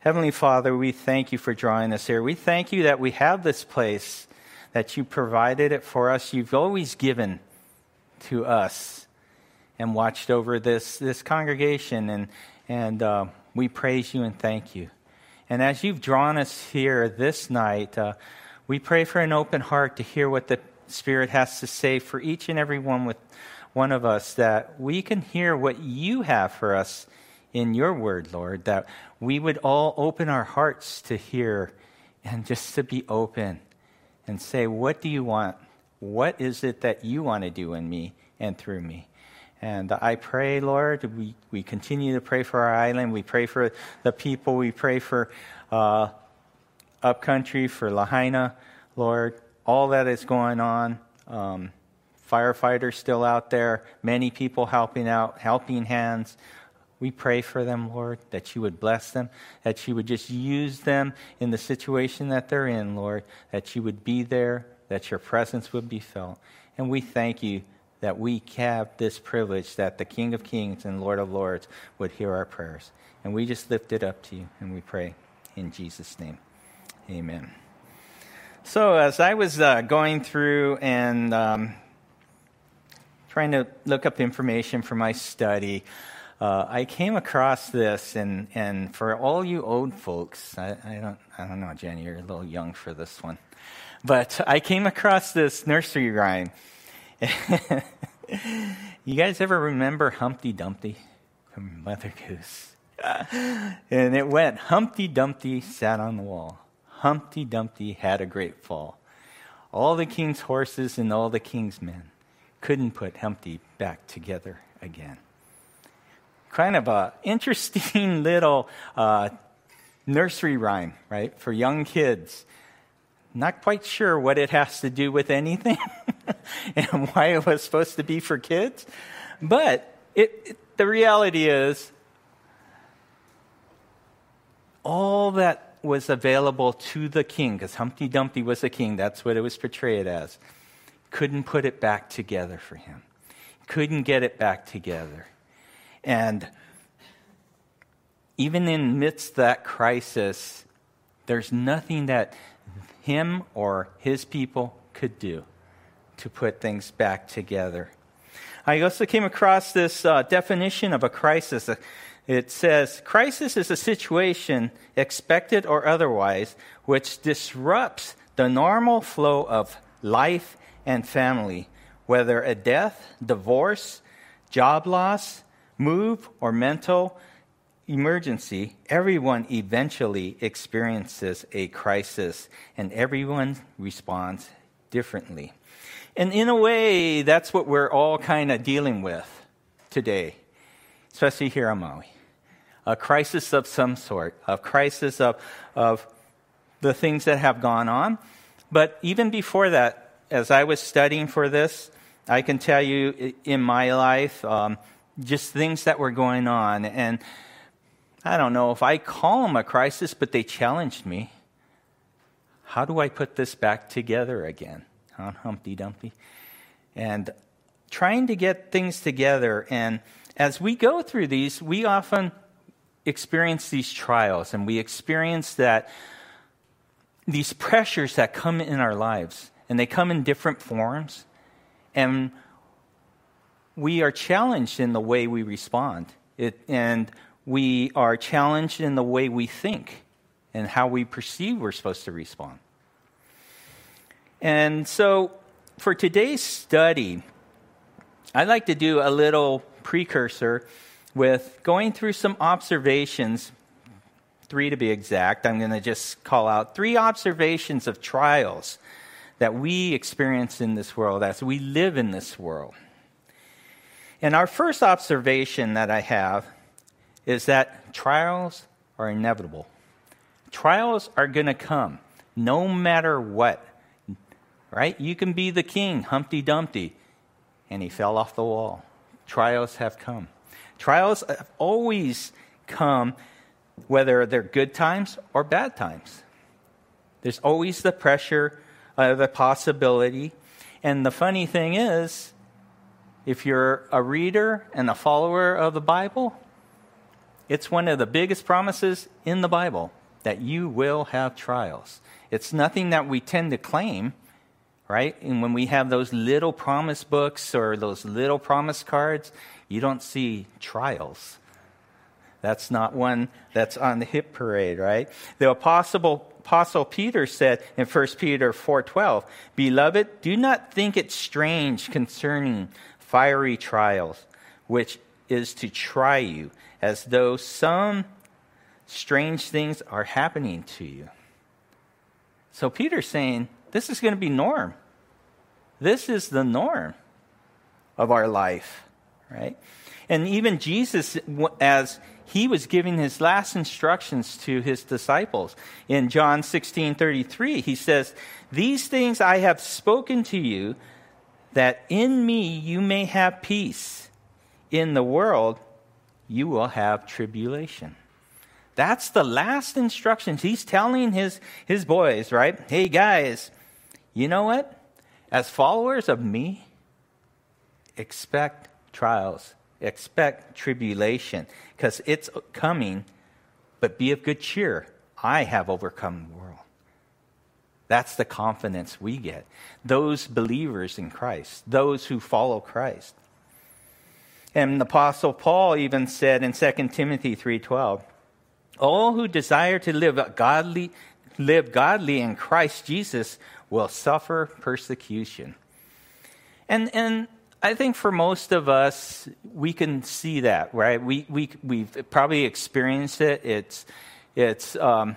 Heavenly Father, we thank you for drawing us here. We thank you that we have this place, that you provided it for us. You've always given to us and watched over this, this congregation, and, and uh, we praise you and thank you. And as you've drawn us here this night, uh, we pray for an open heart to hear what the Spirit has to say for each and every one with one of us, that we can hear what you have for us in your word, Lord, that we would all open our hearts to hear and just to be open and say, What do you want? What is it that you want to do in me and through me? And I pray, Lord, we, we continue to pray for our island. We pray for the people. We pray for uh, upcountry, for Lahaina, Lord, all that is going on. Um, firefighters still out there, many people helping out, helping hands. We pray for them, Lord, that you would bless them, that you would just use them in the situation that they're in, Lord, that you would be there, that your presence would be felt. And we thank you that we have this privilege that the King of Kings and Lord of Lords would hear our prayers. And we just lift it up to you and we pray in Jesus' name. Amen. So, as I was uh, going through and um, trying to look up information for my study, uh, I came across this, and, and for all you old folks, I, I, don't, I don't know, Jenny, you're a little young for this one, but I came across this nursery rhyme. you guys ever remember Humpty Dumpty from Mother Goose? and it went Humpty Dumpty sat on the wall. Humpty Dumpty had a great fall. All the king's horses and all the king's men couldn't put Humpty back together again kind of a interesting little uh, nursery rhyme, right, for young kids. Not quite sure what it has to do with anything and why it was supposed to be for kids, but it, it, the reality is all that was available to the king, because Humpty Dumpty was a king, that's what it was portrayed as, couldn't put it back together for him. Couldn't get it back together. And even in midst that crisis, there's nothing that him or his people could do to put things back together. I also came across this uh, definition of a crisis. It says, crisis is a situation, expected or otherwise, which disrupts the normal flow of life and family, whether a death, divorce, job loss, move, or mental emergency, everyone eventually experiences a crisis and everyone responds differently. And in a way, that's what we're all kind of dealing with today, especially here on Maui. A crisis of some sort, a crisis of, of the things that have gone on. But even before that, as I was studying for this, I can tell you in my life, um, just things that were going on. And I don't know if I call them a crisis, but they challenged me. How do I put this back together again? On Humpty Dumpty. And trying to get things together. And as we go through these, we often experience these trials and we experience that these pressures that come in our lives and they come in different forms and we are challenged in the way we respond. It, and we are challenged in the way we think and how we perceive we're supposed to respond. And so for today's study, I'd like to do a little precursor with going through some observations, three to be exact. I'm going to just call out three observations of trials that we experience in this world as we live in this world. And our first observation that I have is that trials are inevitable. Trials are going to come no matter what. Right? You can be the king, Humpty Dumpty, and he fell off the wall. Trials have come. Trials have always come, whether they're good times or bad times. There's always the pressure, uh, the possibility. And the funny thing is, if you're a reader and a follower of the Bible, It's one of the biggest promises in the Bible that you will have trials. It's nothing that we tend to claim, right? And when we have those little promise books or those little promise cards, you don't see trials. That's not one that's on the hip parade, right? The apostle, apostle Peter said in 1 Peter 4:12, "Beloved, do not think it strange concerning fiery trials, which is to try you, as though some strange things are happening to you." So Peter's saying, this is going to be norm. This is the norm of our life, right? And even Jesus, as he was giving his last instructions to his disciples in John 16 33, he says, These things I have spoken to you, that in me you may have peace. In the world you will have tribulation. That's the last instructions he's telling his, his boys, right? Hey, guys, you know what? As followers of me, expect trials expect tribulation because it's coming, but be of good cheer. I have overcome the world. That's the confidence we get. Those believers in Christ, those who follow Christ. And the apostle Paul even said in 2 Timothy 3:12, "All who desire to live godly live godly in Christ Jesus will suffer persecution." And and I think for most of us, we can see that, right? We, we, we've probably experienced it. It's, it's um,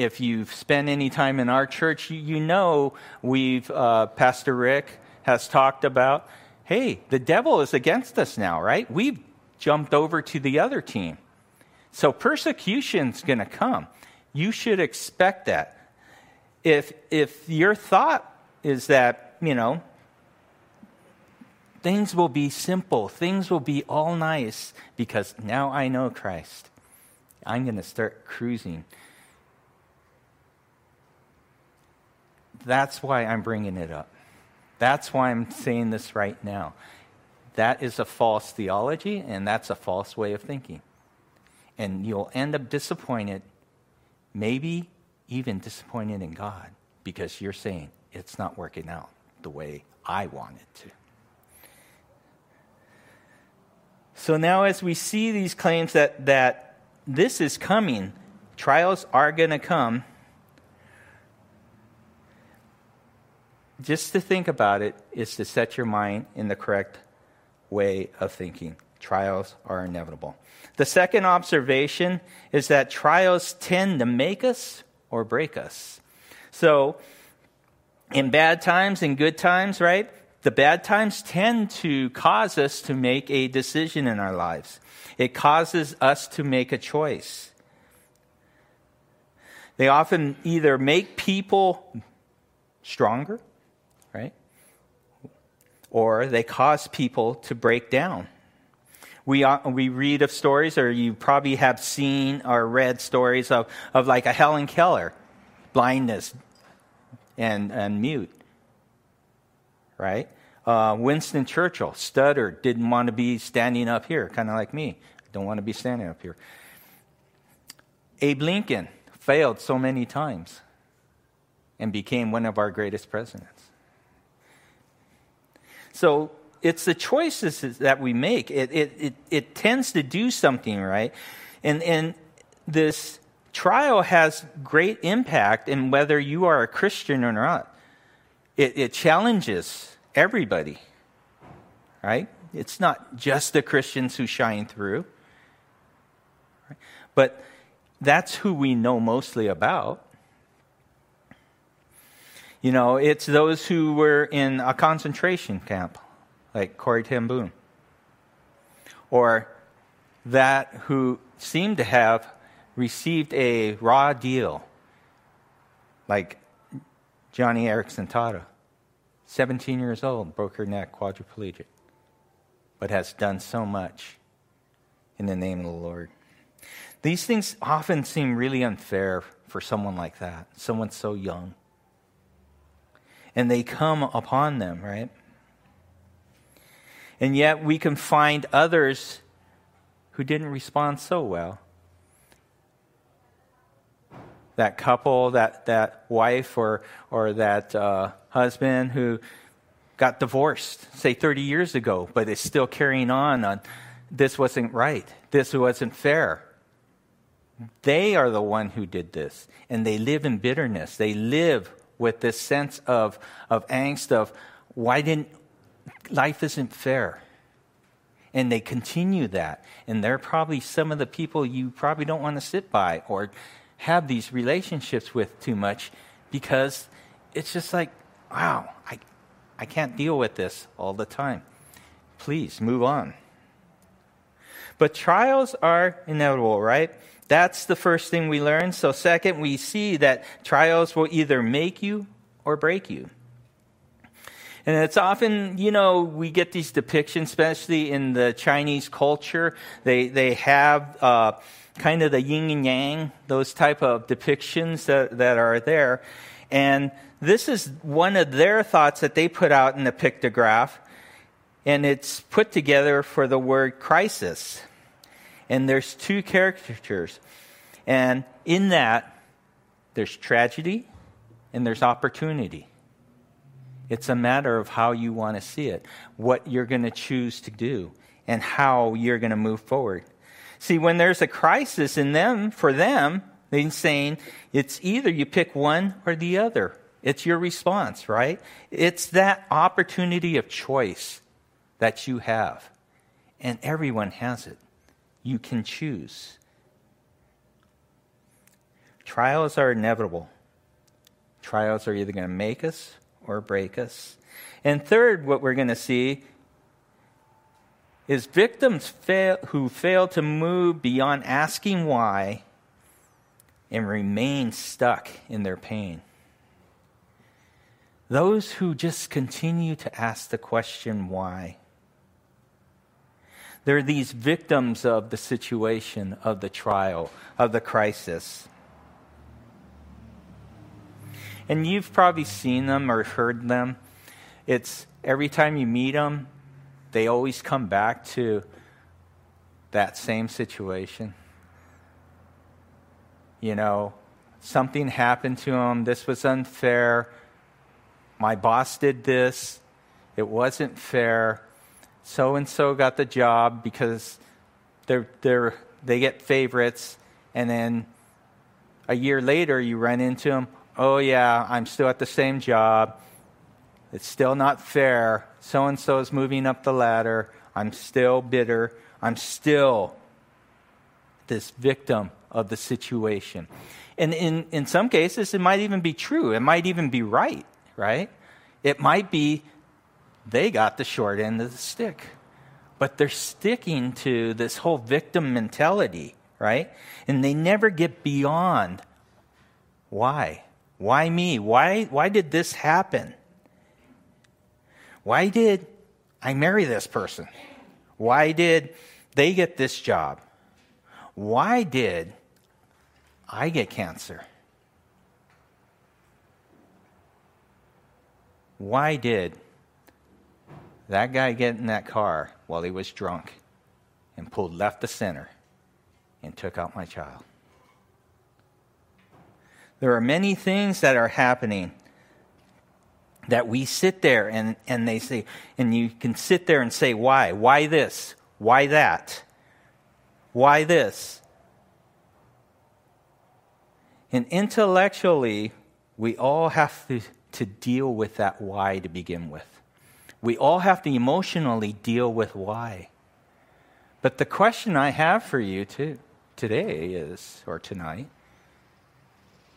if you've spent any time in our church, you, know we've, uh, Pastor Rick has talked about, hey, the devil is against us now, right? We've jumped over to the other team. So persecution's going to come. You should expect that. If, if your thought is that, you know, Things will be simple. Things will be all nice because now I know Christ. I'm going to start cruising. That's why I'm bringing it up. That's why I'm saying this right now. That is a false theology, and that's a false way of thinking. And you'll end up disappointed, maybe even disappointed in God, because you're saying it's not working out the way I want it to. So now, as we see these claims that, that this is coming, trials are going to come, just to think about it is to set your mind in the correct way of thinking. Trials are inevitable. The second observation is that trials tend to make us or break us. So, in bad times and good times, right? the bad times tend to cause us to make a decision in our lives. It causes us to make a choice. They often either make people stronger, right? Or they cause people to break down. We, uh, we read of stories, or you probably have seen or read stories of, of like a Helen Keller, blindness and, and mute right? Uh, Winston Churchill stuttered, didn't want to be standing up here, kind of like me. Don't want to be standing up here. Abe Lincoln failed so many times and became one of our greatest presidents. So it's the choices that we make. It, it, it, it tends to do something, right? And, and this trial has great impact in whether you are a Christian or not. It, it challenges everybody, right? It's not just the Christians who shine through. Right? But that's who we know mostly about. You know, it's those who were in a concentration camp, like Corrie ten or that who seemed to have received a raw deal, like Joni Eareckson Tada. 17 years old, broke her neck, quadriplegic, but has done so much in the name of the Lord. These things often seem really unfair for someone like that, someone so young. And they come upon them, right? And yet we can find others who didn't respond so well. That couple, that, that wife or, or that uh, husband who got divorced, say 30 years ago, but is still carrying on on this wasn't right, this wasn't fair. They are the one who did this, and they live in bitterness. They live with this sense of, of angst of why didn't life isn't fair. And they continue that. And they're probably some of the people you probably don't want to sit by or have these relationships with too much because it's just like wow i, I can't deal with this all the time. Please move on. But trials are inevitable right that's the first thing we learn so second we see that trials will either make you or break you and it's often, you know, we get these depictions, especially in the Chinese culture. They, they have uh, kind of the yin and yang, those type of depictions that, that are there. And this is one of their thoughts that they put out in the pictograph. And it's put together for the word crisis. And there's two caricatures. And in that, there's tragedy and there's opportunity. It's a matter of how you want to see it, what you're going to choose to do, and how you're going to move forward. See, when there's a crisis in them, for them, they're saying it's either you pick one or the other. It's your response, right? It's that opportunity of choice that you have. And everyone has it. You can choose. Trials are inevitable. Trials are either going to make us or break us. And third, what we're going to see is victims fail, who fail to move beyond asking why and remain stuck in their pain. Those who just continue to ask the question why. They're these victims of the situation, of the trial, of the crisis. And you've probably seen them or heard them. It's every time you meet them, they always come back to that same situation. You know, something happened to them. This was unfair. My boss did this. It wasn't fair. So and so got the job because they're, they're, they get favorites. And then a year later, you run into them oh, yeah, I'm still at the same job. It's still not fair. So and so is moving up the ladder. I'm still bitter. I'm still this victim of the situation. And in, in some cases, it might even be true. It might even be right, right? It might be they got the short end of the stick. But they're sticking to this whole victim mentality, right? And they never get beyond why. Why me? Why, why did this happen? Why did I marry this person? Why did they get this job? Why did I get cancer? Why did that guy get in that car while he was drunk and pulled left to center and took out my child? There are many things that are happening that we sit there and, and they say, and you can sit there and say, why? Why this? Why that? Why this? And intellectually, we all have to, to deal with that why to begin with. We all have to emotionally deal with why. But the question I have for you too, today is, or tonight,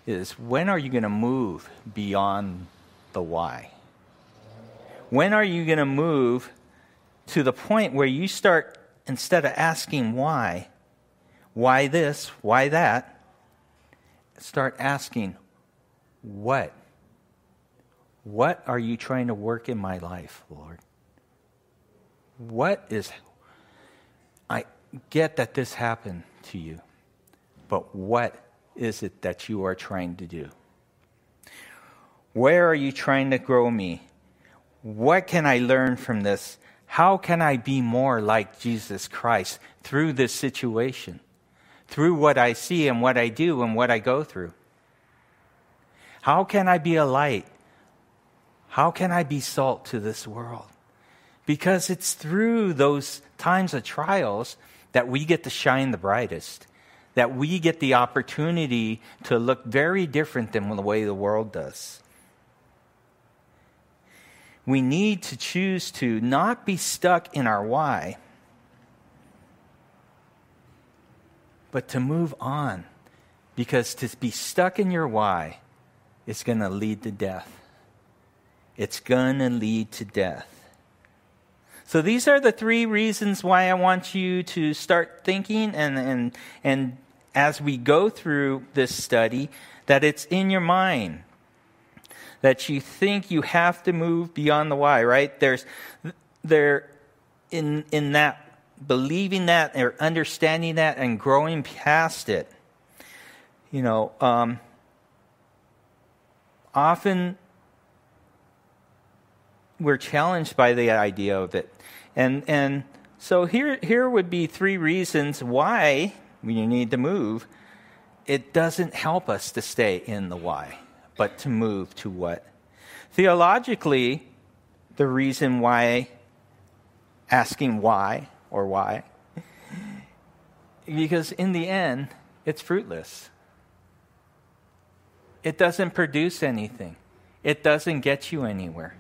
is when are you going to move beyond the why? When are you going to move to the point where you start, instead of asking why, why this, why that, start asking what? What are you trying to work in my life, Lord? What is, I get that this happened to you, but what is it that you are trying to do? Where are you trying to grow me? What can I learn from this? How can I be more like Jesus Christ through this situation, through what I see and what I do and what I go through? How can I be a light? How can I be salt to this world? Because it's through those times of trials that we get to shine the brightest, that we get the opportunity to look very different than the way the world does. We need to choose to not be stuck in our why, but to move on. Because to be stuck in your why is going to lead to death. It's going to lead to death. So these are the three reasons why I want you to start thinking and, and, and as we go through this study, that it's in your mind. That you think you have to move beyond the why, right? There's there in in that believing that or understanding that and growing past it. You know, um, often we're challenged by the idea of it. And, and so here, here would be three reasons why you need to move. It doesn't help us to stay in the why, but to move to what? Theologically, the reason why, asking why or why, because in the end, it's fruitless. It doesn't produce anything, it doesn't get you anywhere.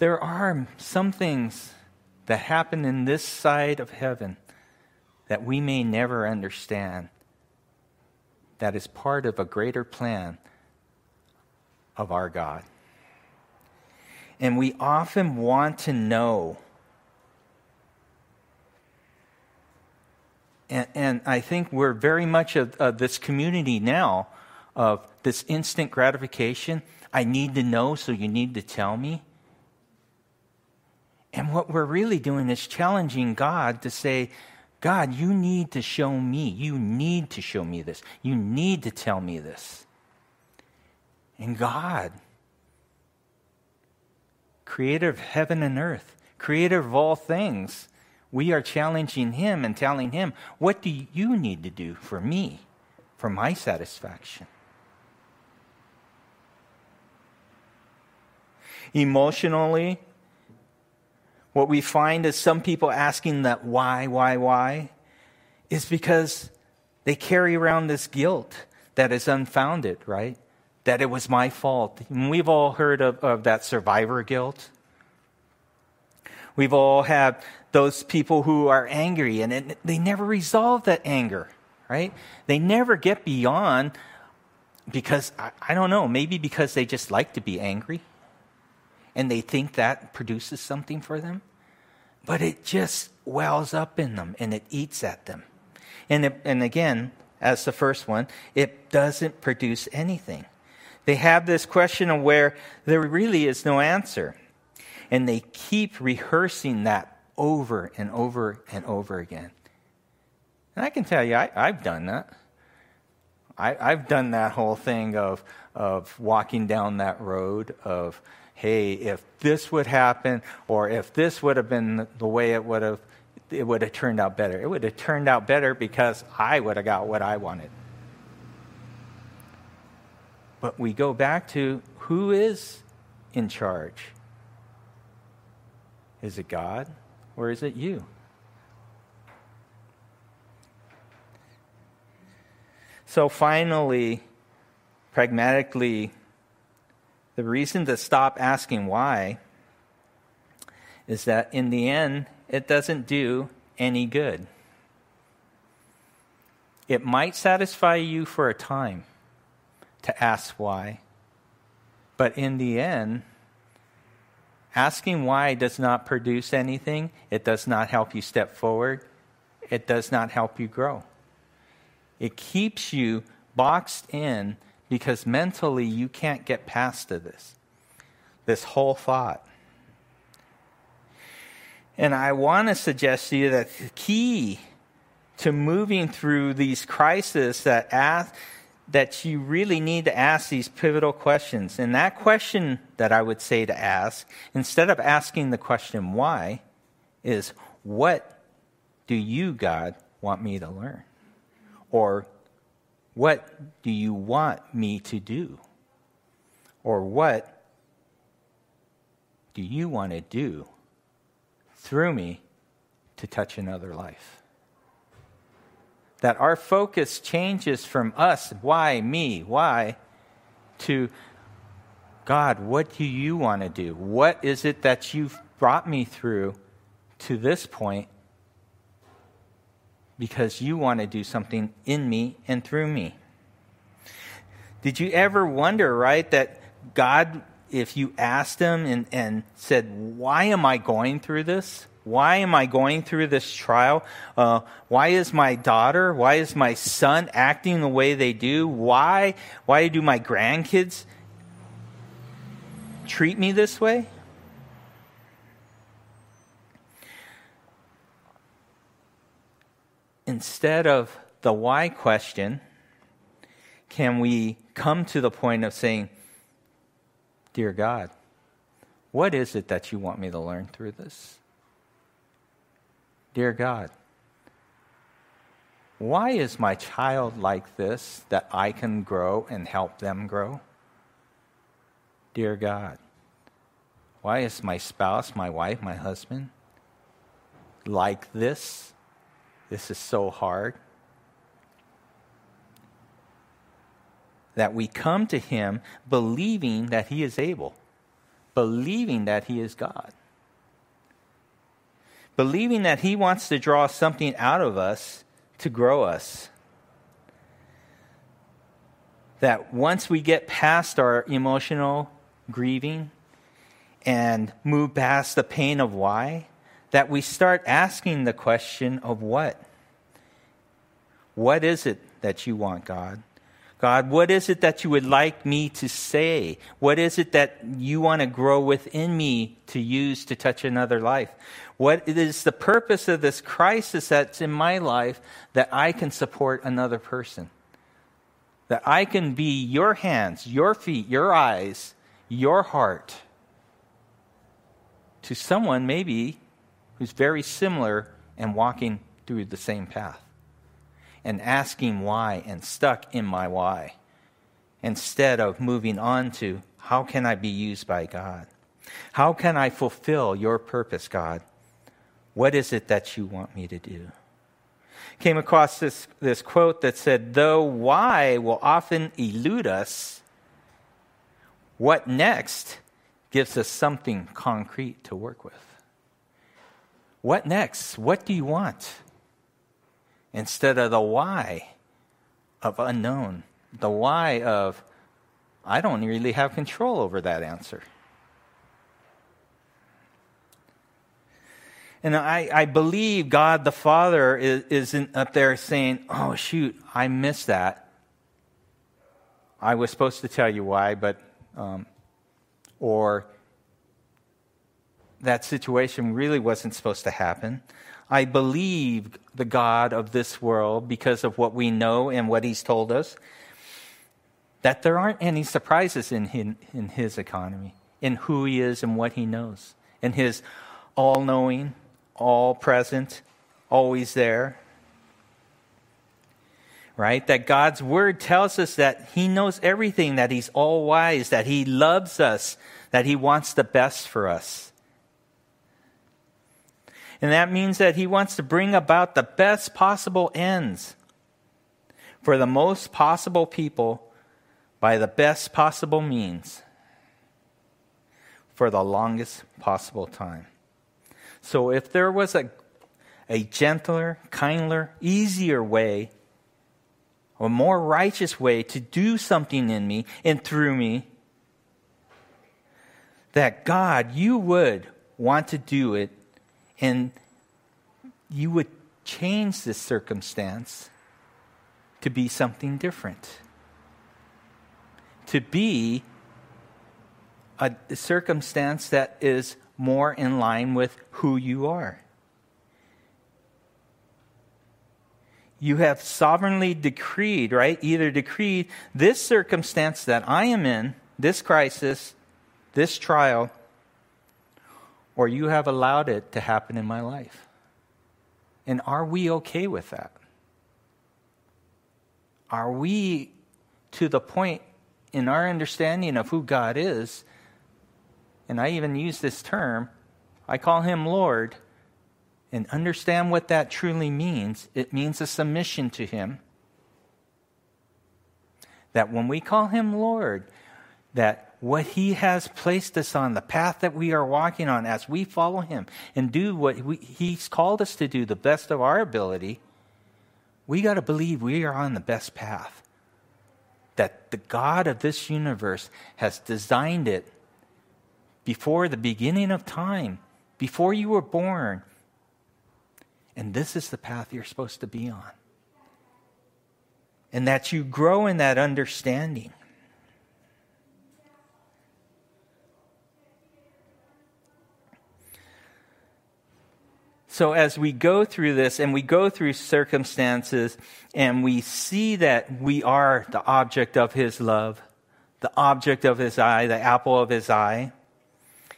There are some things that happen in this side of heaven that we may never understand, that is part of a greater plan of our God. And we often want to know. And, and I think we're very much of, of this community now of this instant gratification. I need to know, so you need to tell me. And what we're really doing is challenging God to say, God, you need to show me. You need to show me this. You need to tell me this. And God, creator of heaven and earth, creator of all things, we are challenging him and telling him, What do you need to do for me, for my satisfaction? Emotionally, what we find is some people asking that why, why, why is because they carry around this guilt that is unfounded, right? That it was my fault. And we've all heard of, of that survivor guilt. We've all had those people who are angry and it, they never resolve that anger, right? They never get beyond because, I, I don't know, maybe because they just like to be angry and they think that produces something for them, but it just wells up in them and it eats at them. And, it, and again, as the first one, it doesn't produce anything. They have this question of where there really is no answer. And they keep rehearsing that over and over and over again. And I can tell you, I, have done that. I, I've done that whole thing of, of walking down that road, of hey, if this would happen, or if this would have been the way it would have, it would have turned out better. It would have turned out better because I would have got what I wanted. But we go back to who is in charge? Is it God or is it you? So finally, pragmatically, the reason to stop asking why is that in the end, it doesn't do any good. It might satisfy you for a time to ask why, but in the end, asking why does not produce anything. It does not help you step forward. It does not help you grow. It keeps you boxed in because mentally you can't get past to this, this whole thought. And I want to suggest to you that the key to moving through these crises that ask, that you really need to ask these pivotal questions. And that question that I would say to ask, instead of asking the question why, is what do you, God, want me to learn? Or what do you want me to do? Or what do you want to do through me to touch another life? that our focus changes from us, why me, why, to God, what do you want to do? What is it that you've brought me through to this point? Because you want to do something in me and through me. Did you ever wonder, right, that God, if you asked Him and, and said, Why am I going through this? Why am I going through this trial? Uh, why is my daughter, why is my son acting the way they do? Why, why do my grandkids treat me this way? Instead of the why question, can we come to the point of saying, Dear God, what is it that you want me to learn through this? Dear God, why is my child like this that I can grow and help them grow? Dear God, why is my spouse, my wife, my husband like this? This is so hard. That we come to Him believing that He is able, believing that He is God believing that He wants to draw something out of us to grow us. That once we get past our emotional grieving and move past the pain of why, that we start asking the question of what? What is it that you want, God? God, what is it that you would like me to say? What is it that you want to grow within me to use to touch another life? What is the purpose of this crisis that's in my life that I can support another person? That I can be your hands, your feet, your eyes, your heart to someone maybe who's very similar and walking through the same path and asking why and stuck in my why instead of moving on to how can I be used by God? How can I fulfill your purpose, God? What is it that you want me to do? Came across this, this quote that said, Though why will often elude us, what next gives us something concrete to work with. What next? What do you want? Instead of the why of unknown, the why of, I don't really have control over that answer. And I, I believe God the Father is, isn't up there saying, oh, shoot, I missed that. I was supposed to tell you why, but, um, or that situation really wasn't supposed to happen. I believe the God of this world because of what we know and what He's told us, that there aren't any surprises in in his economy, in who He is and what He knows, in His all knowing, all present, always there. Right? That God's word tells us that He knows everything, that He's all wise, that He loves us, that He wants the best for us. And that means that He wants to bring about the best possible ends for the most possible people by the best possible means for the longest possible time. So if there was a, a gentler, kinder, easier way, a more righteous way to do something in me and through me, that God, you would want to do it and you would change this circumstance to be something different. To be a circumstance that is more in line with who you are. you have sovereignly decreed, right? Either decreed this circumstance that I am in, this crisis, this trial, or you have allowed it to happen in my life. And are we okay with that? Are we to the point in our understanding of who God is? And I even use this term, I call him Lord, and understand what that truly means. It means a submission to him. That when we call him Lord, that what he has placed us on, the path that we are walking on as we follow him and do what we, he's called us to do the best of our ability, we got to believe we are on the best path. That the God of this universe has designed it before the beginning of time, before you were born. And this is the path you're supposed to be on. And that you grow in that understanding. So, as we go through this and we go through circumstances and we see that we are the object of His love, the object of His eye, the apple of His eye,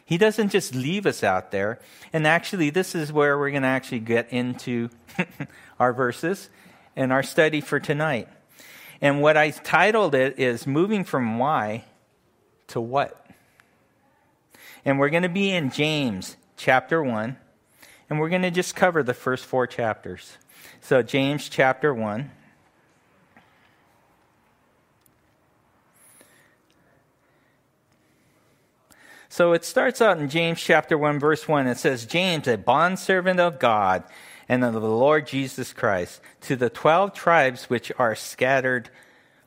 He doesn't just leave us out there. And actually, this is where we're going to actually get into our verses and our study for tonight. And what I titled it is Moving from Why to What. And we're going to be in James chapter 1 and we're going to just cover the first four chapters. So, James chapter 1. So it starts out in James chapter 1, verse 1. It says, James, a bondservant of God and of the Lord Jesus Christ, to the 12 tribes which are scattered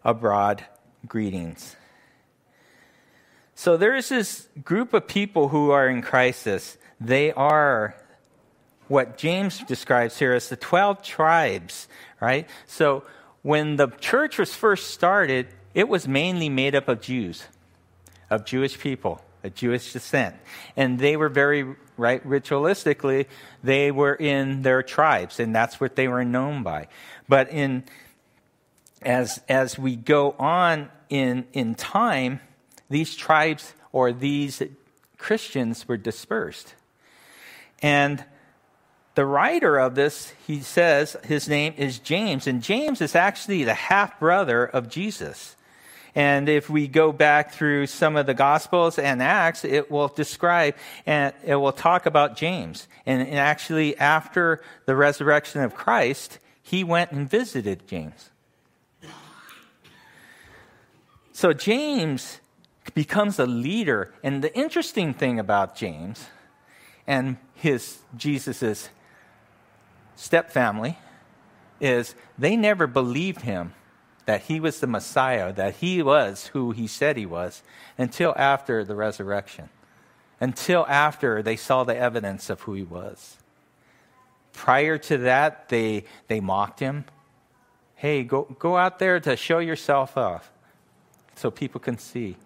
abroad, greetings. So there is this group of people who are in crisis. They are what James describes here as the 12 tribes, right? So when the church was first started, it was mainly made up of Jews, of Jewish people, of Jewish descent. And they were very, right, ritualistically, they were in their tribes, and that's what they were known by. But in, as, as we go on in, in time, these tribes or these Christians were dispersed. And the writer of this, he says his name is James, and James is actually the half brother of Jesus. And if we go back through some of the Gospels and Acts, it will describe and it will talk about James. And, actually, after the resurrection of Christ, he went and visited James. So James becomes a leader. And the interesting thing about James and his Jesus's stepfamily is they never believed him that he was the Messiah, that he was who he said he was, until after the resurrection, until after they saw the evidence of who he was. Prior to that, they, they mocked him. Hey, go, go out there to show yourself off so people can see.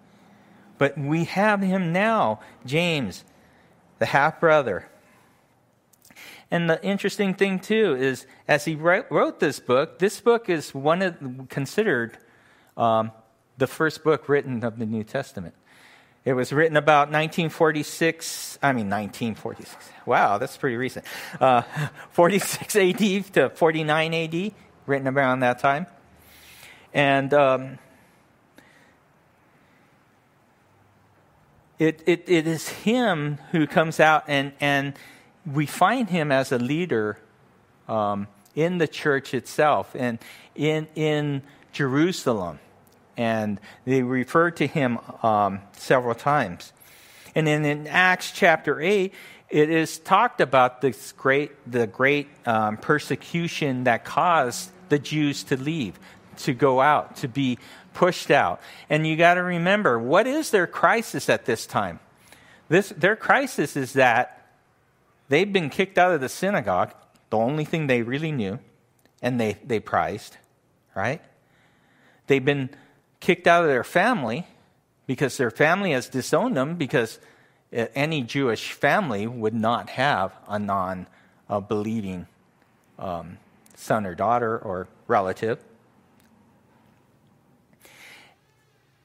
But we have him now, James, the half brother, and the interesting thing, too, is as he wrote this book, this book is one of, considered um, the first book written of the New Testament. It was written about 1946, I mean 1946. Wow, that's pretty recent. Uh, 46 AD to 49 AD, written around that time. And um, it, it, it is him who comes out and, and we find him as a leader um, in the church itself and in, in Jerusalem. And they refer to him um, several times. And then in Acts chapter 8, it is talked about this great, the great um, persecution that caused the Jews to leave, to go out, to be pushed out. And you got to remember, what is their crisis at this time? This, their crisis is that They'd been kicked out of the synagogue, the only thing they really knew and they, they prized, right? They've been kicked out of their family because their family has disowned them because any Jewish family would not have a non believing um, son or daughter or relative.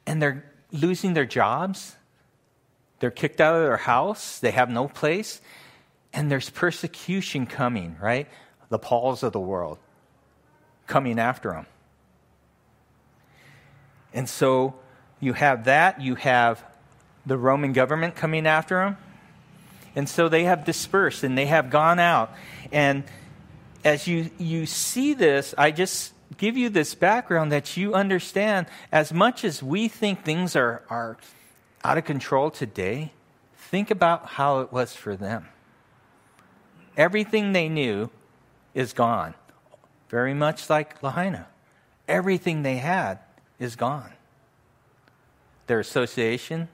And they're losing their jobs. They're kicked out of their house. They have no place. And there's persecution coming, right? The Pauls of the world coming after them. And so you have that. You have the Roman government coming after them. And so they have dispersed and they have gone out. And as you, you see this, I just give you this background that you understand as much as we think things are, are out of control today, think about how it was for them. Everything they knew is gone. Very much like Lahaina. Everything they had is gone. Their association,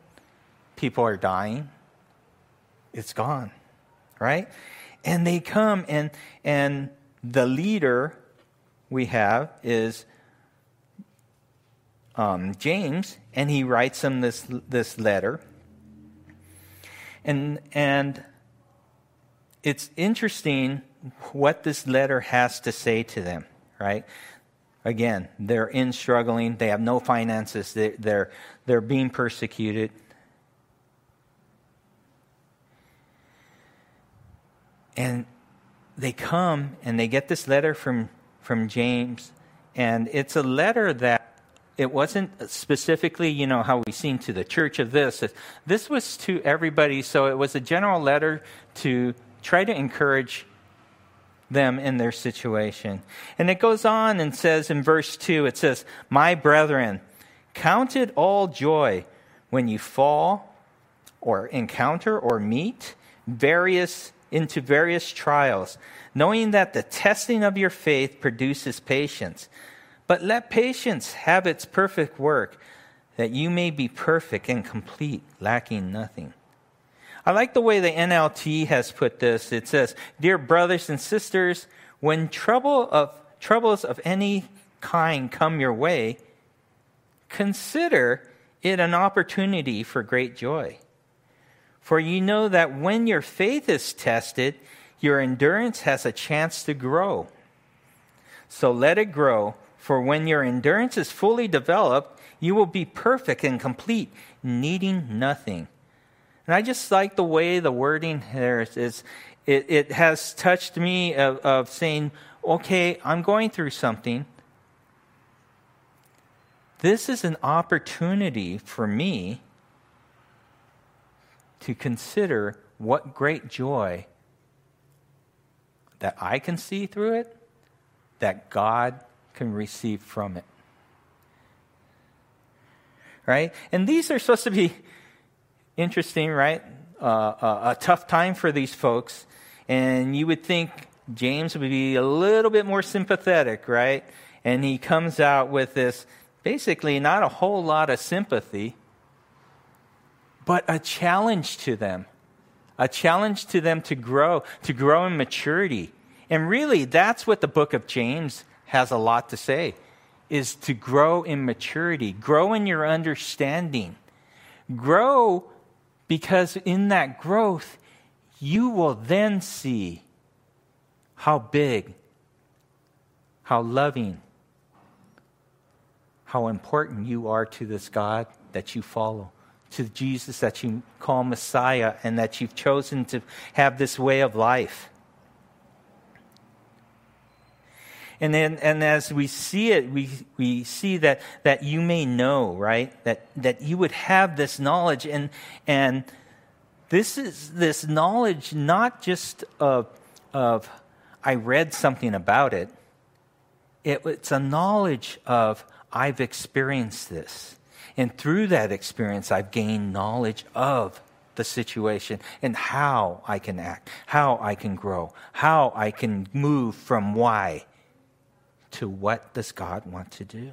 people are dying, it's gone, right? And they come and and the leader we have is um, James, and he writes them this this letter. And and it's interesting what this letter has to say to them, right? Again, they're in struggling. They have no finances. They're, they're, being persecuted. And they come and they get this letter from, from James, and it's a letter that it wasn't specifically, you know, how we seen to the church of this. This was to everybody, so it was a general letter to try to encourage them in their situation. And it goes on and says in verse 2, it says, My brethren, count it all joy when you fall or encounter or meet various into various trials, knowing that the testing of your faith produces patience. But let patience have its perfect work, that you may be perfect and complete, lacking nothing. I like the way the NLT has put this. It says, Dear brothers and sisters, when trouble of, troubles of any kind come your way, consider it an opportunity for great joy. For you know that when your faith is tested, your endurance has a chance to grow. So let it grow, for when your endurance is fully developed, you will be perfect and complete, needing nothing. And I just like the way the wording here is. is it, it has touched me of, of saying, okay, I'm going through something. This is an opportunity for me to consider what great joy that I can see through it, that God can receive from it. Right? And these are supposed to be interesting, right? Uh, uh, a tough time for these folks. And you would think James would be a little bit more sympathetic, right? And he comes out with this basically not a whole lot of sympathy but a challenge to them. A challenge to them to grow, to grow in maturity. And really, that's what the book of James has a lot to say is to grow in maturity, grow in your understanding. Grow because in that growth, you will then see how big, how loving, how important you are to this God that you follow to Jesus that you call Messiah and that you've chosen to have this way of life. And then, and as we see it, we, we see that, that you may know, right? That, that you would have this knowledge. And, and this is this knowledge not just of, of I read something about it, it it's a knowledge of I've experienced this. And through that experience, I've gained knowledge of the situation and how I can act, how I can grow, how I can move from why to what does God want to do.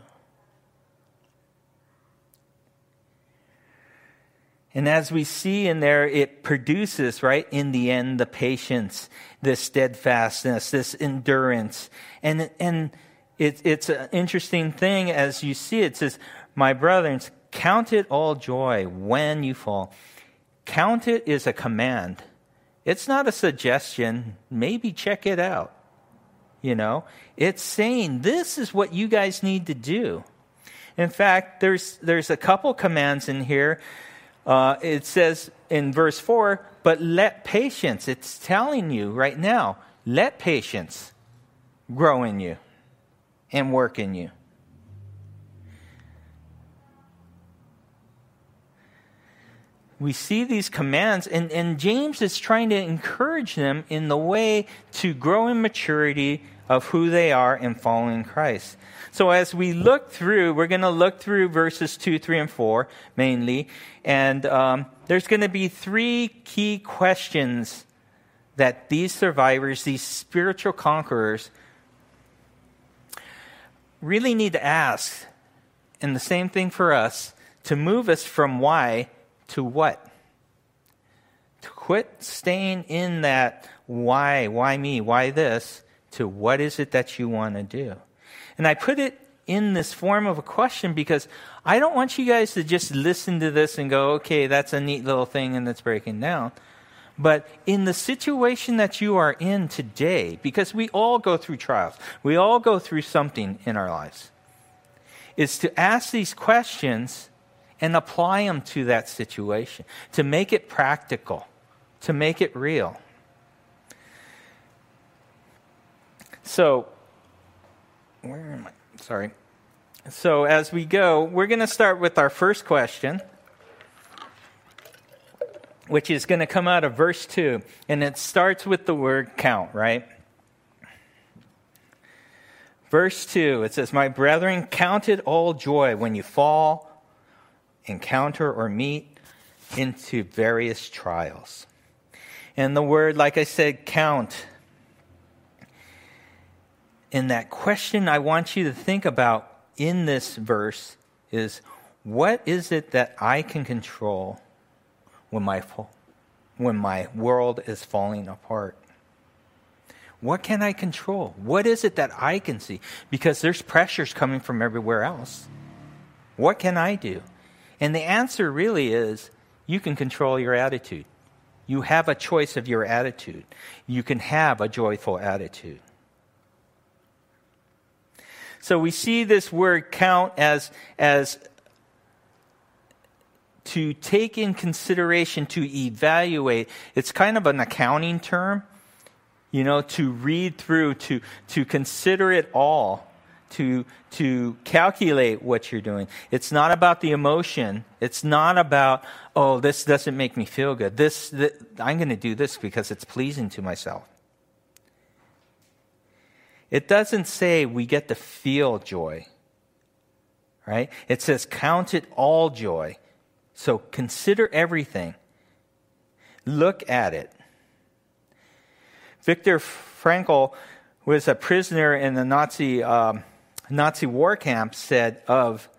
And as we see in there, it produces, right, in the end, the patience, this steadfastness, this endurance. And, and it, it's an interesting thing as you see it. It says, my brethren, count it all joy when you fall. Count it is a command. It's not a suggestion. Maybe check it out. You know, it's saying this is what you guys need to do. In fact, there's, there's a couple commands in here. Uh, it says in verse 4, but let patience, it's telling you right now, let patience grow in you and work in you. We see these commands, and, and James is trying to encourage them in the way to grow in maturity of who they are in following Christ. So as we look through, we're going to look through verses 2, 3, and 4 mainly, and um, there's going to be three key questions that these survivors, these spiritual conquerors, really need to ask. And the same thing for us to move us from why to what? To quit staying in that why, why me, why this, to what is it that you want to do. And I put it in this form of a question because I don't want you guys to just listen to this and go, okay, that's a neat little thing and it's breaking down. But in the situation that you are in today, because we all go through trials, we all go through something in our lives, is to ask these questions and apply them to that situation, to make it practical, to make it real. So, where am I? Sorry. So, as we go, we're going to start with our first question, which is going to come out of verse 2. And it starts with the word count, right? Verse 2, it says, My brethren, count it all joy when you fall encounter or meet into various trials. And the word, like I said, count. And that question I want you to think about in this verse is what is it that I can control when my, when my world is falling apart? What can I control? What is it that I can see? Because there's pressures coming from everywhere else. What can I do? And the answer really is you can control your attitude. You have a choice of your attitude. You can have a joyful attitude. So we see this word count as, as to take in consideration, to evaluate. It's kind of an accounting term, you know, to read through, to, to consider it all to, to calculate what you're doing. It's not about the emotion. It's not about, oh, this doesn't make me feel good. This, this I'm going to do this because it's pleasing to myself. It doesn't say we get to feel joy, right? It says count it all joy. So consider everything. Look at it. Viktor Frankl was a prisoner in the Nazi um, Nazi war camp said of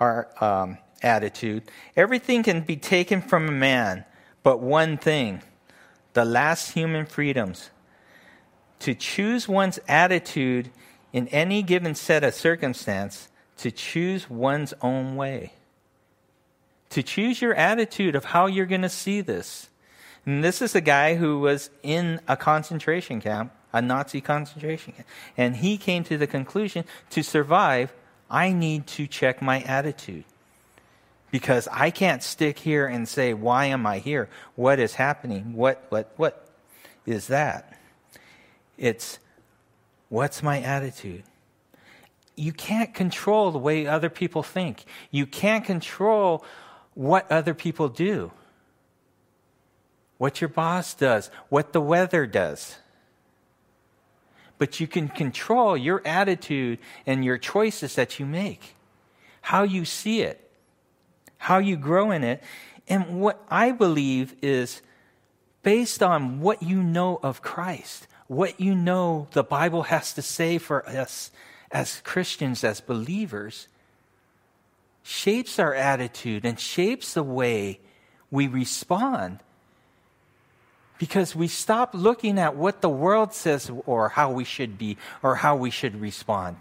our um, attitude everything can be taken from a man, but one thing the last human freedoms. To choose one's attitude in any given set of circumstance, to choose one's own way. To choose your attitude of how you're going to see this. And this is a guy who was in a concentration camp a Nazi concentration camp. And he came to the conclusion to survive, I need to check my attitude. Because I can't stick here and say, why am I here? What is happening? What, what, what is that? It's, what's my attitude? You can't control the way other people think. You can't control what other people do. What your boss does, what the weather does but you can control your attitude and your choices that you make, how you see it, how you grow in it. And what I believe is based on what you know of Christ, what you know the Bible has to say for us as Christians, as believers, shapes our attitude and shapes the way we respond because we stop looking at what the world says or how we should be or how we should respond.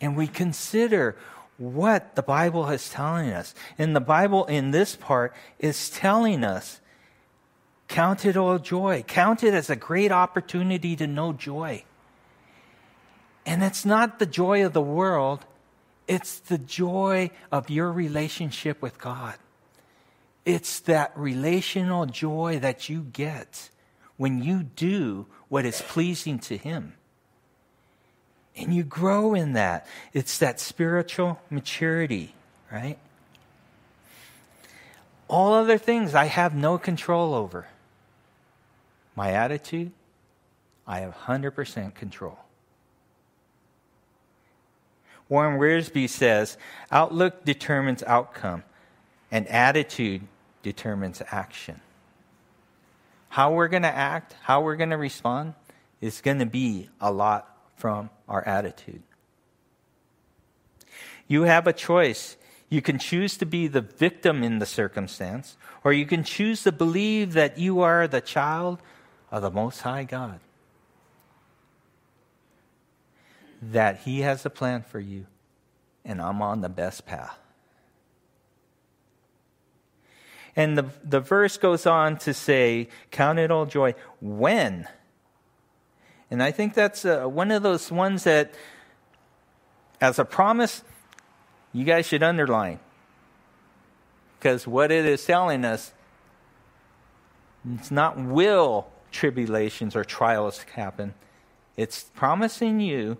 And we consider what the Bible is telling us. And the Bible in this part is telling us Count it all joy. Count it as a great opportunity to know joy. And it's not the joy of the world, it's the joy of your relationship with God. It's that relational joy that you get when you do what is pleasing to Him. And you grow in that. It's that spiritual maturity, right? All other things I have no control over. My attitude, I have 100% control. Warren Wiersbe says outlook determines outcome, and attitude determines action. How we're going to act, how we're going to respond, is going to be a lot from our attitude. You have a choice. You can choose to be the victim in the circumstance, or you can choose to believe that you are the child of the Most High God. That He has a plan for you, and I'm on the best path. And the, the verse goes on to say, Count it all joy when. And I think that's uh, one of those ones that, as a promise, you guys should underline. Because what it is telling us, it's not will tribulations or trials happen. It's promising you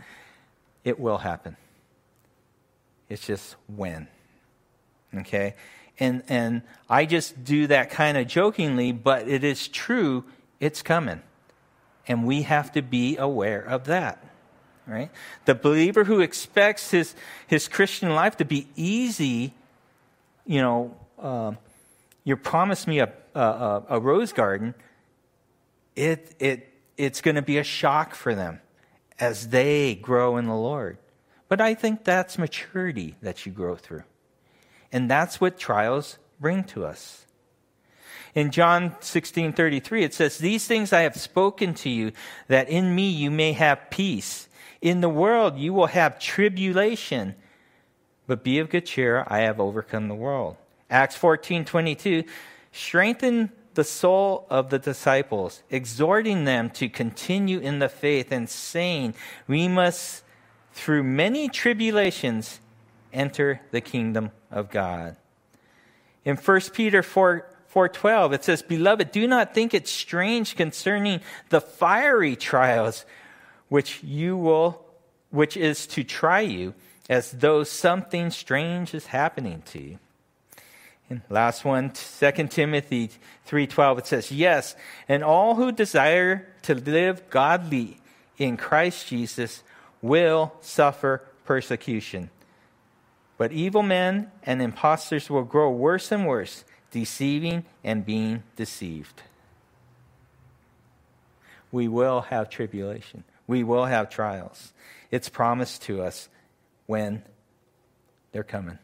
it will happen. It's just when. Okay? And and I just do that kind of jokingly, but it is true, it's coming. And we have to be aware of that. Right? The believer who expects his his Christian life to be easy, you know, uh, you promised me a, a, a rose garden it, it, it's going to be a shock for them as they grow in the Lord. But I think that's maturity that you grow through. And that's what trials bring to us. In John 16 33, it says, These things I have spoken to you, that in me you may have peace. In the world you will have tribulation, but be of good cheer, I have overcome the world. Acts 14 22, strengthen the soul of the disciples, exhorting them to continue in the faith and saying, We must, through many tribulations, enter the kingdom of God. In 1 Peter 4, 4.12, it says, Beloved, do not think it strange concerning the fiery trials which you will, which is to try you, as though something strange is happening to you and last one, 2 Timothy 3:12 it says, "Yes, and all who desire to live godly in Christ Jesus will suffer persecution. But evil men and impostors will grow worse and worse, deceiving and being deceived." We will have tribulation. We will have trials. It's promised to us when they're coming.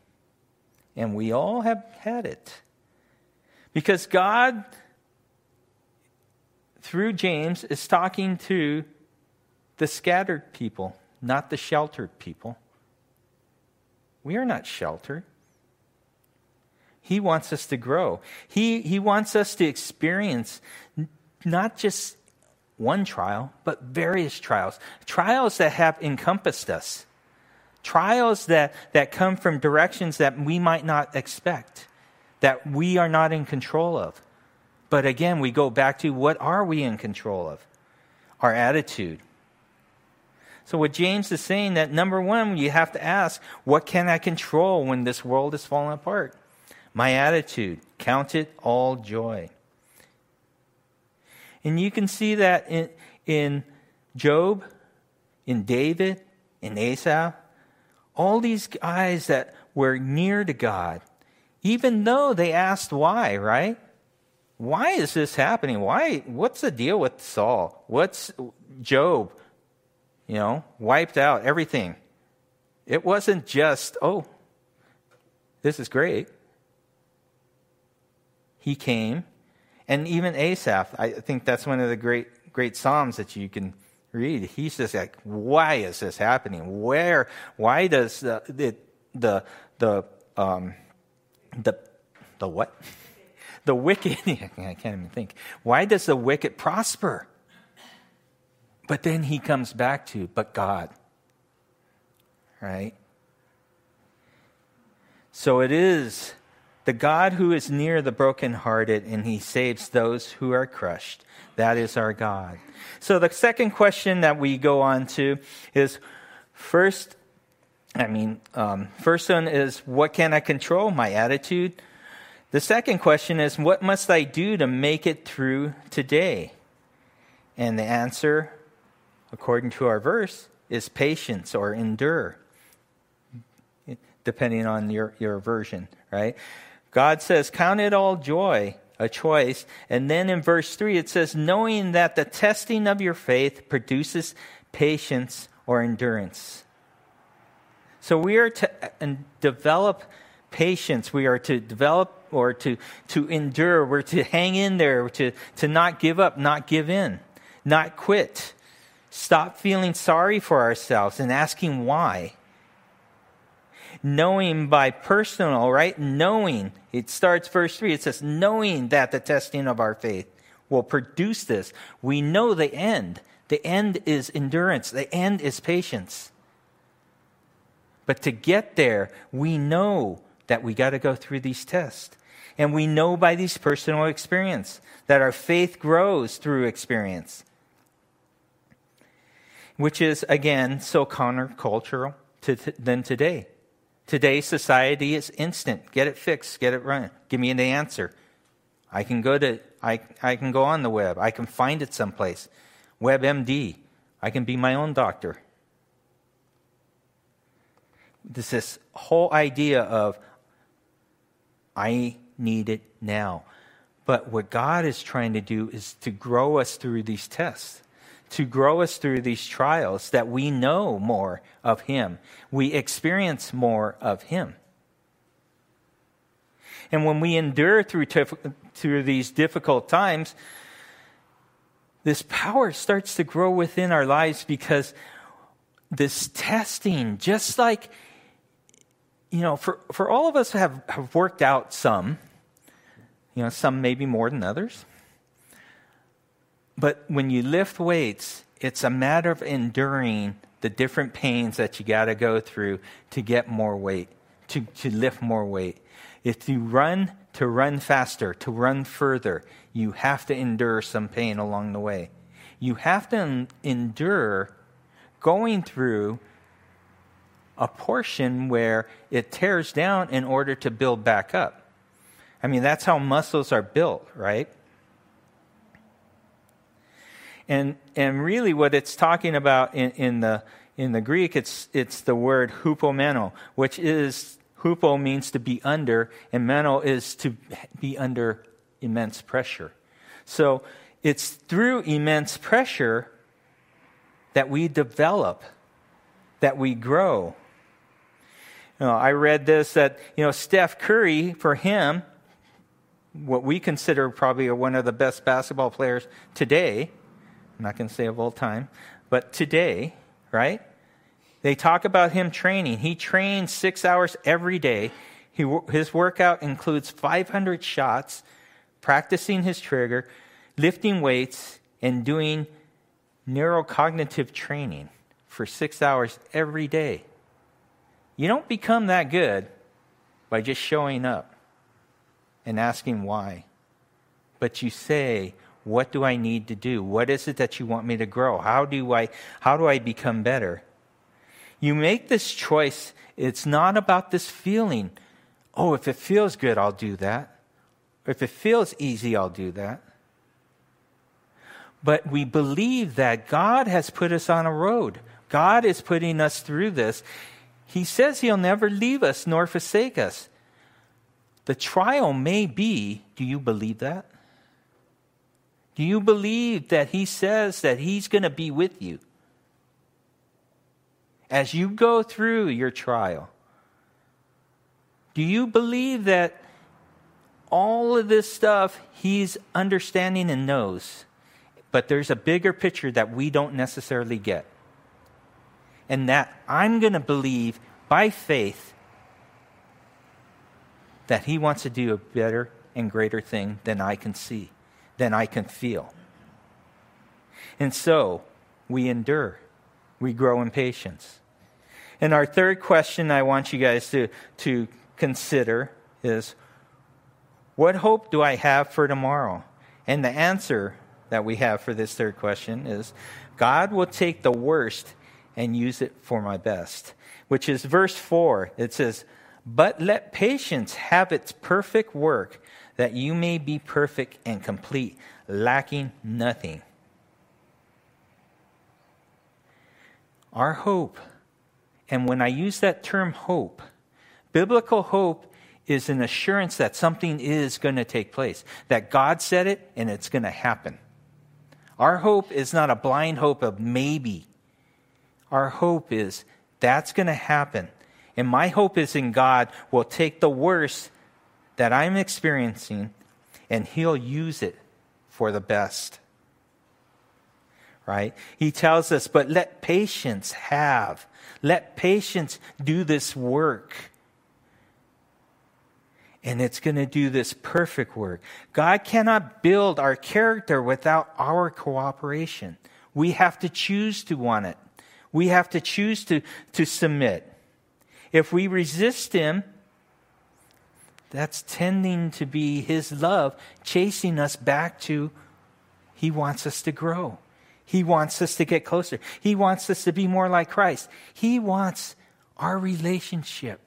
And we all have had it. Because God, through James, is talking to the scattered people, not the sheltered people. We are not sheltered. He wants us to grow. He, he wants us to experience not just one trial, but various trials. Trials that have encompassed us. Trials that, that come from directions that we might not expect, that we are not in control of. But again, we go back to what are we in control of? Our attitude. So, what James is saying that number one, you have to ask, what can I control when this world is falling apart? My attitude. Count it all joy. And you can see that in, in Job, in David, in Asaph, all these guys that were near to God, even though they asked why, right? Why is this happening? Why? What's the deal with Saul? What's Job? You know, wiped out everything. It wasn't just, oh, this is great. He came, and even Asaph, I think that's one of the great, great Psalms that you can read, he's just like, why is this happening? Where, why does the, the, the, the, um, the, the what? the wicked, I can't even think, why does the wicked prosper? But then he comes back to, but God. Right? So it is the God who is near the brokenhearted and he saves those who are crushed. That is our God. So the second question that we go on to is first, I mean, um, first one is what can I control? My attitude. The second question is what must I do to make it through today? And the answer, according to our verse, is patience or endure, depending on your, your version, right? God says, Count it all joy, a choice. And then in verse 3, it says, Knowing that the testing of your faith produces patience or endurance. So we are to develop patience. We are to develop or to, to endure. We're to hang in there, to, to not give up, not give in, not quit. Stop feeling sorry for ourselves and asking why knowing by personal, right? Knowing. It starts verse 3. It says, knowing that the testing of our faith will produce this. We know the end. The end is endurance, the end is patience. But to get there, we know that we got to go through these tests. And we know by these personal experience that our faith grows through experience, which is, again, so countercultural to, to, than today. Today's society is instant. Get it fixed, get it running. Give me an answer. I can go to I, I can go on the web. I can find it someplace. WebMD. I can be my own doctor. This this whole idea of I need it now. But what God is trying to do is to grow us through these tests to grow us through these trials that we know more of Him. We experience more of Him. And when we endure through, through these difficult times, this power starts to grow within our lives because this testing, just like, you know, for, for all of us have, have worked out some, you know, some maybe more than others. But when you lift weights, it's a matter of enduring the different pains that you got to go through to get more weight, to, to lift more weight. If you run to run faster, to run further, you have to endure some pain along the way. You have to endure going through a portion where it tears down in order to build back up. I mean, that's how muscles are built, right? And, and really, what it's talking about in, in, the, in the Greek, it's, it's the word hupomeno, which is, hupo means to be under, and meno is to be under immense pressure. So it's through immense pressure that we develop, that we grow. You know, I read this that, you know, Steph Curry, for him, what we consider probably one of the best basketball players today, I'm not going to say of all time, but today, right? They talk about him training. He trains six hours every day. He, his workout includes 500 shots, practicing his trigger, lifting weights, and doing neurocognitive training for six hours every day. You don't become that good by just showing up and asking why, but you say, what do I need to do? What is it that you want me to grow? How do I, how do I become better? You make this choice. It's not about this feeling. Oh, if it feels good, I'll do that. If it feels easy, I'll do that. But we believe that God has put us on a road. God is putting us through this. He says He'll never leave us nor forsake us. The trial may be do you believe that? Do you believe that He says that He's going to be with you? As you go through your trial, do you believe that all of this stuff He's understanding and knows? But there's a bigger picture that we don't necessarily get. And that I'm going to believe by faith that He wants to do a better and greater thing than I can see, than I can feel. And so we endure, we grow in patience. And our third question I want you guys to, to consider is what hope do I have for tomorrow? And the answer that we have for this third question is God will take the worst and use it for my best, which is verse 4. It says, But let patience have its perfect work, that you may be perfect and complete, lacking nothing. Our hope, and when I use that term hope, biblical hope is an assurance that something is going to take place, that God said it and it's going to happen. Our hope is not a blind hope of maybe. Our hope is that's going to happen. And my hope is in God will take the worst that I'm experiencing and He'll use it for the best. Right? He tells us, but let patience have. Let patience do this work and it's going to do this perfect work. God cannot build our character without our cooperation. We have to choose to want it. We have to choose to, to submit. If we resist Him, that's tending to be His love chasing us back to He wants us to grow. He wants us to get closer. He wants us to be more like Christ. He wants our relationship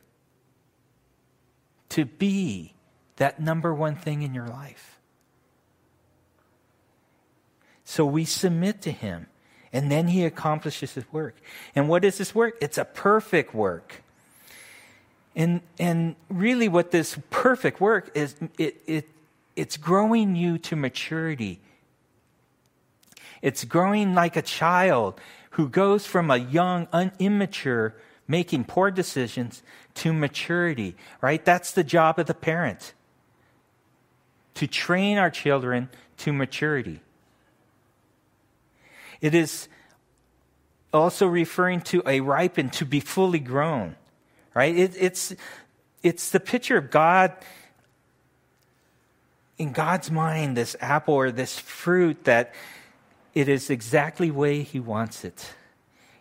to be that number one thing in your life. So we submit to Him, and then He accomplishes His work. And what is this work? It's a perfect work. And, and really, what this perfect work is, it, it, it's growing you to maturity. It's growing like a child who goes from a young, un, immature making poor decisions to maturity, right? That's the job of the parent to train our children to maturity. It is also referring to a ripened, to be fully grown, right? It, it's, it's the picture of God in God's mind, this apple or this fruit that it is exactly the way He wants it.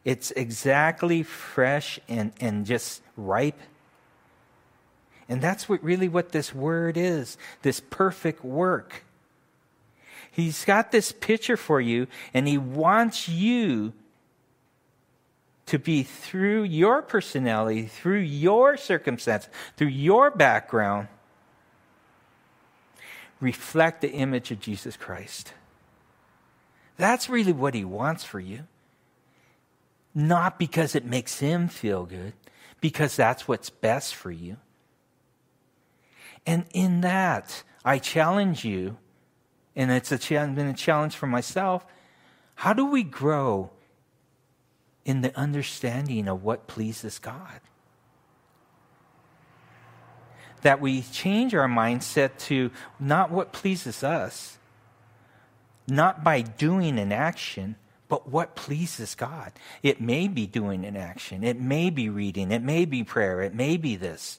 It's exactly fresh and, and just ripe. And that's what really what this word is this perfect work. He's got this picture for you, and he wants you to be through your personality, through your circumstance, through your background, reflect the image of Jesus Christ. That's really what he wants for you not because it makes him feel good, because that's what's best for you. And in that, I challenge you, and it's a been a challenge for myself. How do we grow in the understanding of what pleases God? That we change our mindset to not what pleases us, not by doing an action, but what pleases God? It may be doing an action, it may be reading, it may be prayer, it may be this.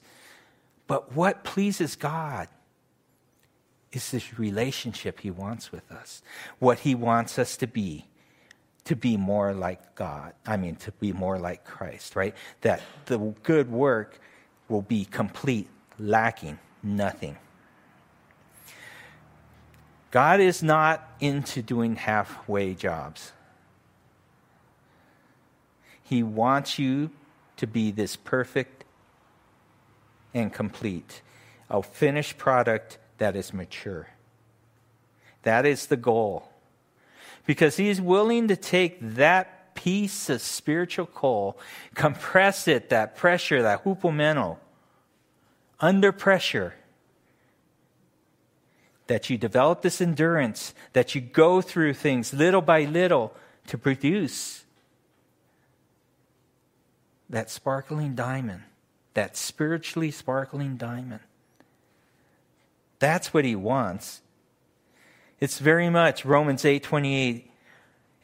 But what pleases God is this relationship He wants with us, what He wants us to be, to be more like God. I mean, to be more like Christ, right? That the good work will be complete, lacking nothing. God is not into doing halfway jobs. He wants you to be this perfect and complete, a finished product that is mature. That is the goal. Because he's willing to take that piece of spiritual coal, compress it, that pressure, that hupomeno, under pressure, that you develop this endurance, that you go through things little by little to produce that sparkling diamond, that spiritually sparkling diamond. That's what he wants. It's very much Romans 8:28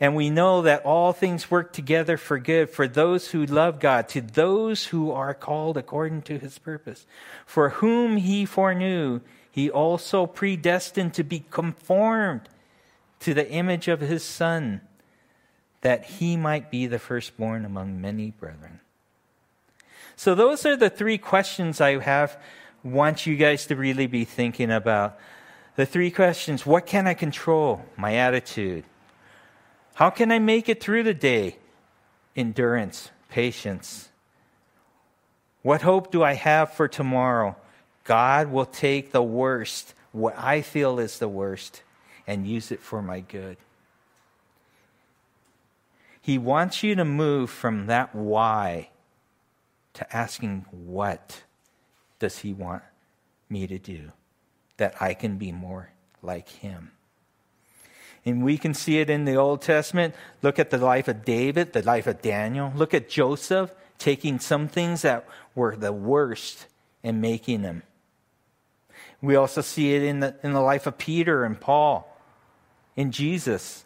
and we know that all things work together for good for those who love God, to those who are called according to his purpose. For whom he foreknew, he also predestined to be conformed to the image of his Son, that he might be the firstborn among many brethren. So, those are the three questions I have, want you guys to really be thinking about. The three questions What can I control? My attitude. How can I make it through the day? Endurance, patience. What hope do I have for tomorrow? God will take the worst, what I feel is the worst, and use it for my good. He wants you to move from that why to asking, what does He want me to do that I can be more like Him? And we can see it in the Old Testament. Look at the life of David, the life of Daniel. Look at Joseph taking some things that were the worst and making them. We also see it in the, in the life of Peter and Paul, in Jesus,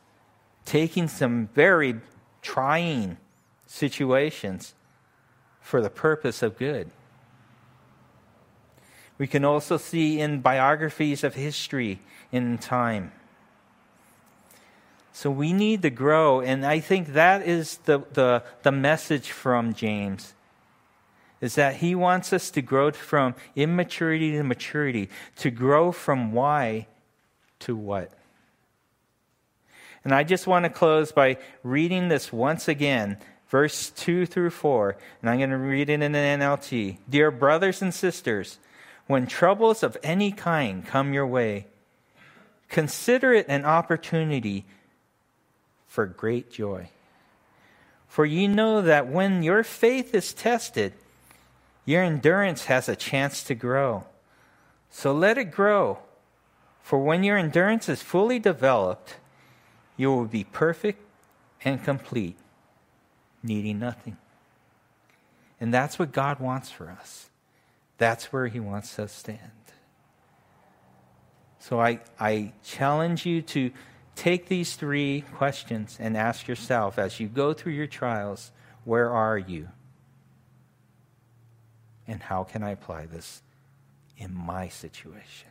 taking some very trying situations for the purpose of good. We can also see in biographies of history in time. So we need to grow, and I think that is the, the, the message from James. Is that he wants us to grow from immaturity to maturity, to grow from why to what. And I just want to close by reading this once again, verse 2 through 4, and I'm going to read it in an NLT. Dear brothers and sisters, when troubles of any kind come your way, consider it an opportunity for great joy. For you know that when your faith is tested, your endurance has a chance to grow. So let it grow. For when your endurance is fully developed, you will be perfect and complete, needing nothing. And that's what God wants for us. That's where He wants us to stand. So I, I challenge you to Take these three questions and ask yourself as you go through your trials where are you? And how can I apply this in my situation?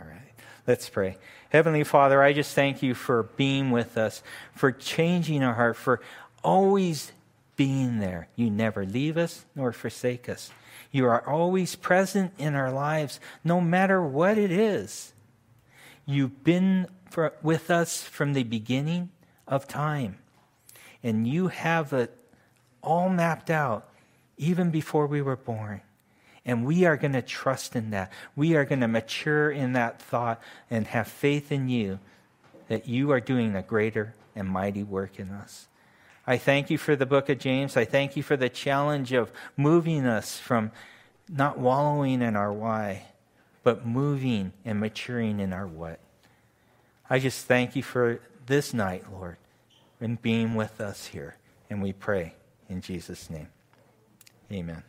All right, let's pray. Heavenly Father, I just thank you for being with us, for changing our heart, for always being there. You never leave us nor forsake us. You are always present in our lives, no matter what it is. You've been for, with us from the beginning of time. And you have it all mapped out even before we were born. And we are going to trust in that. We are going to mature in that thought and have faith in you that you are doing a greater and mighty work in us. I thank you for the book of James. I thank you for the challenge of moving us from not wallowing in our why, but moving and maturing in our what. I just thank you for this night, Lord, and being with us here. And we pray in Jesus' name. Amen.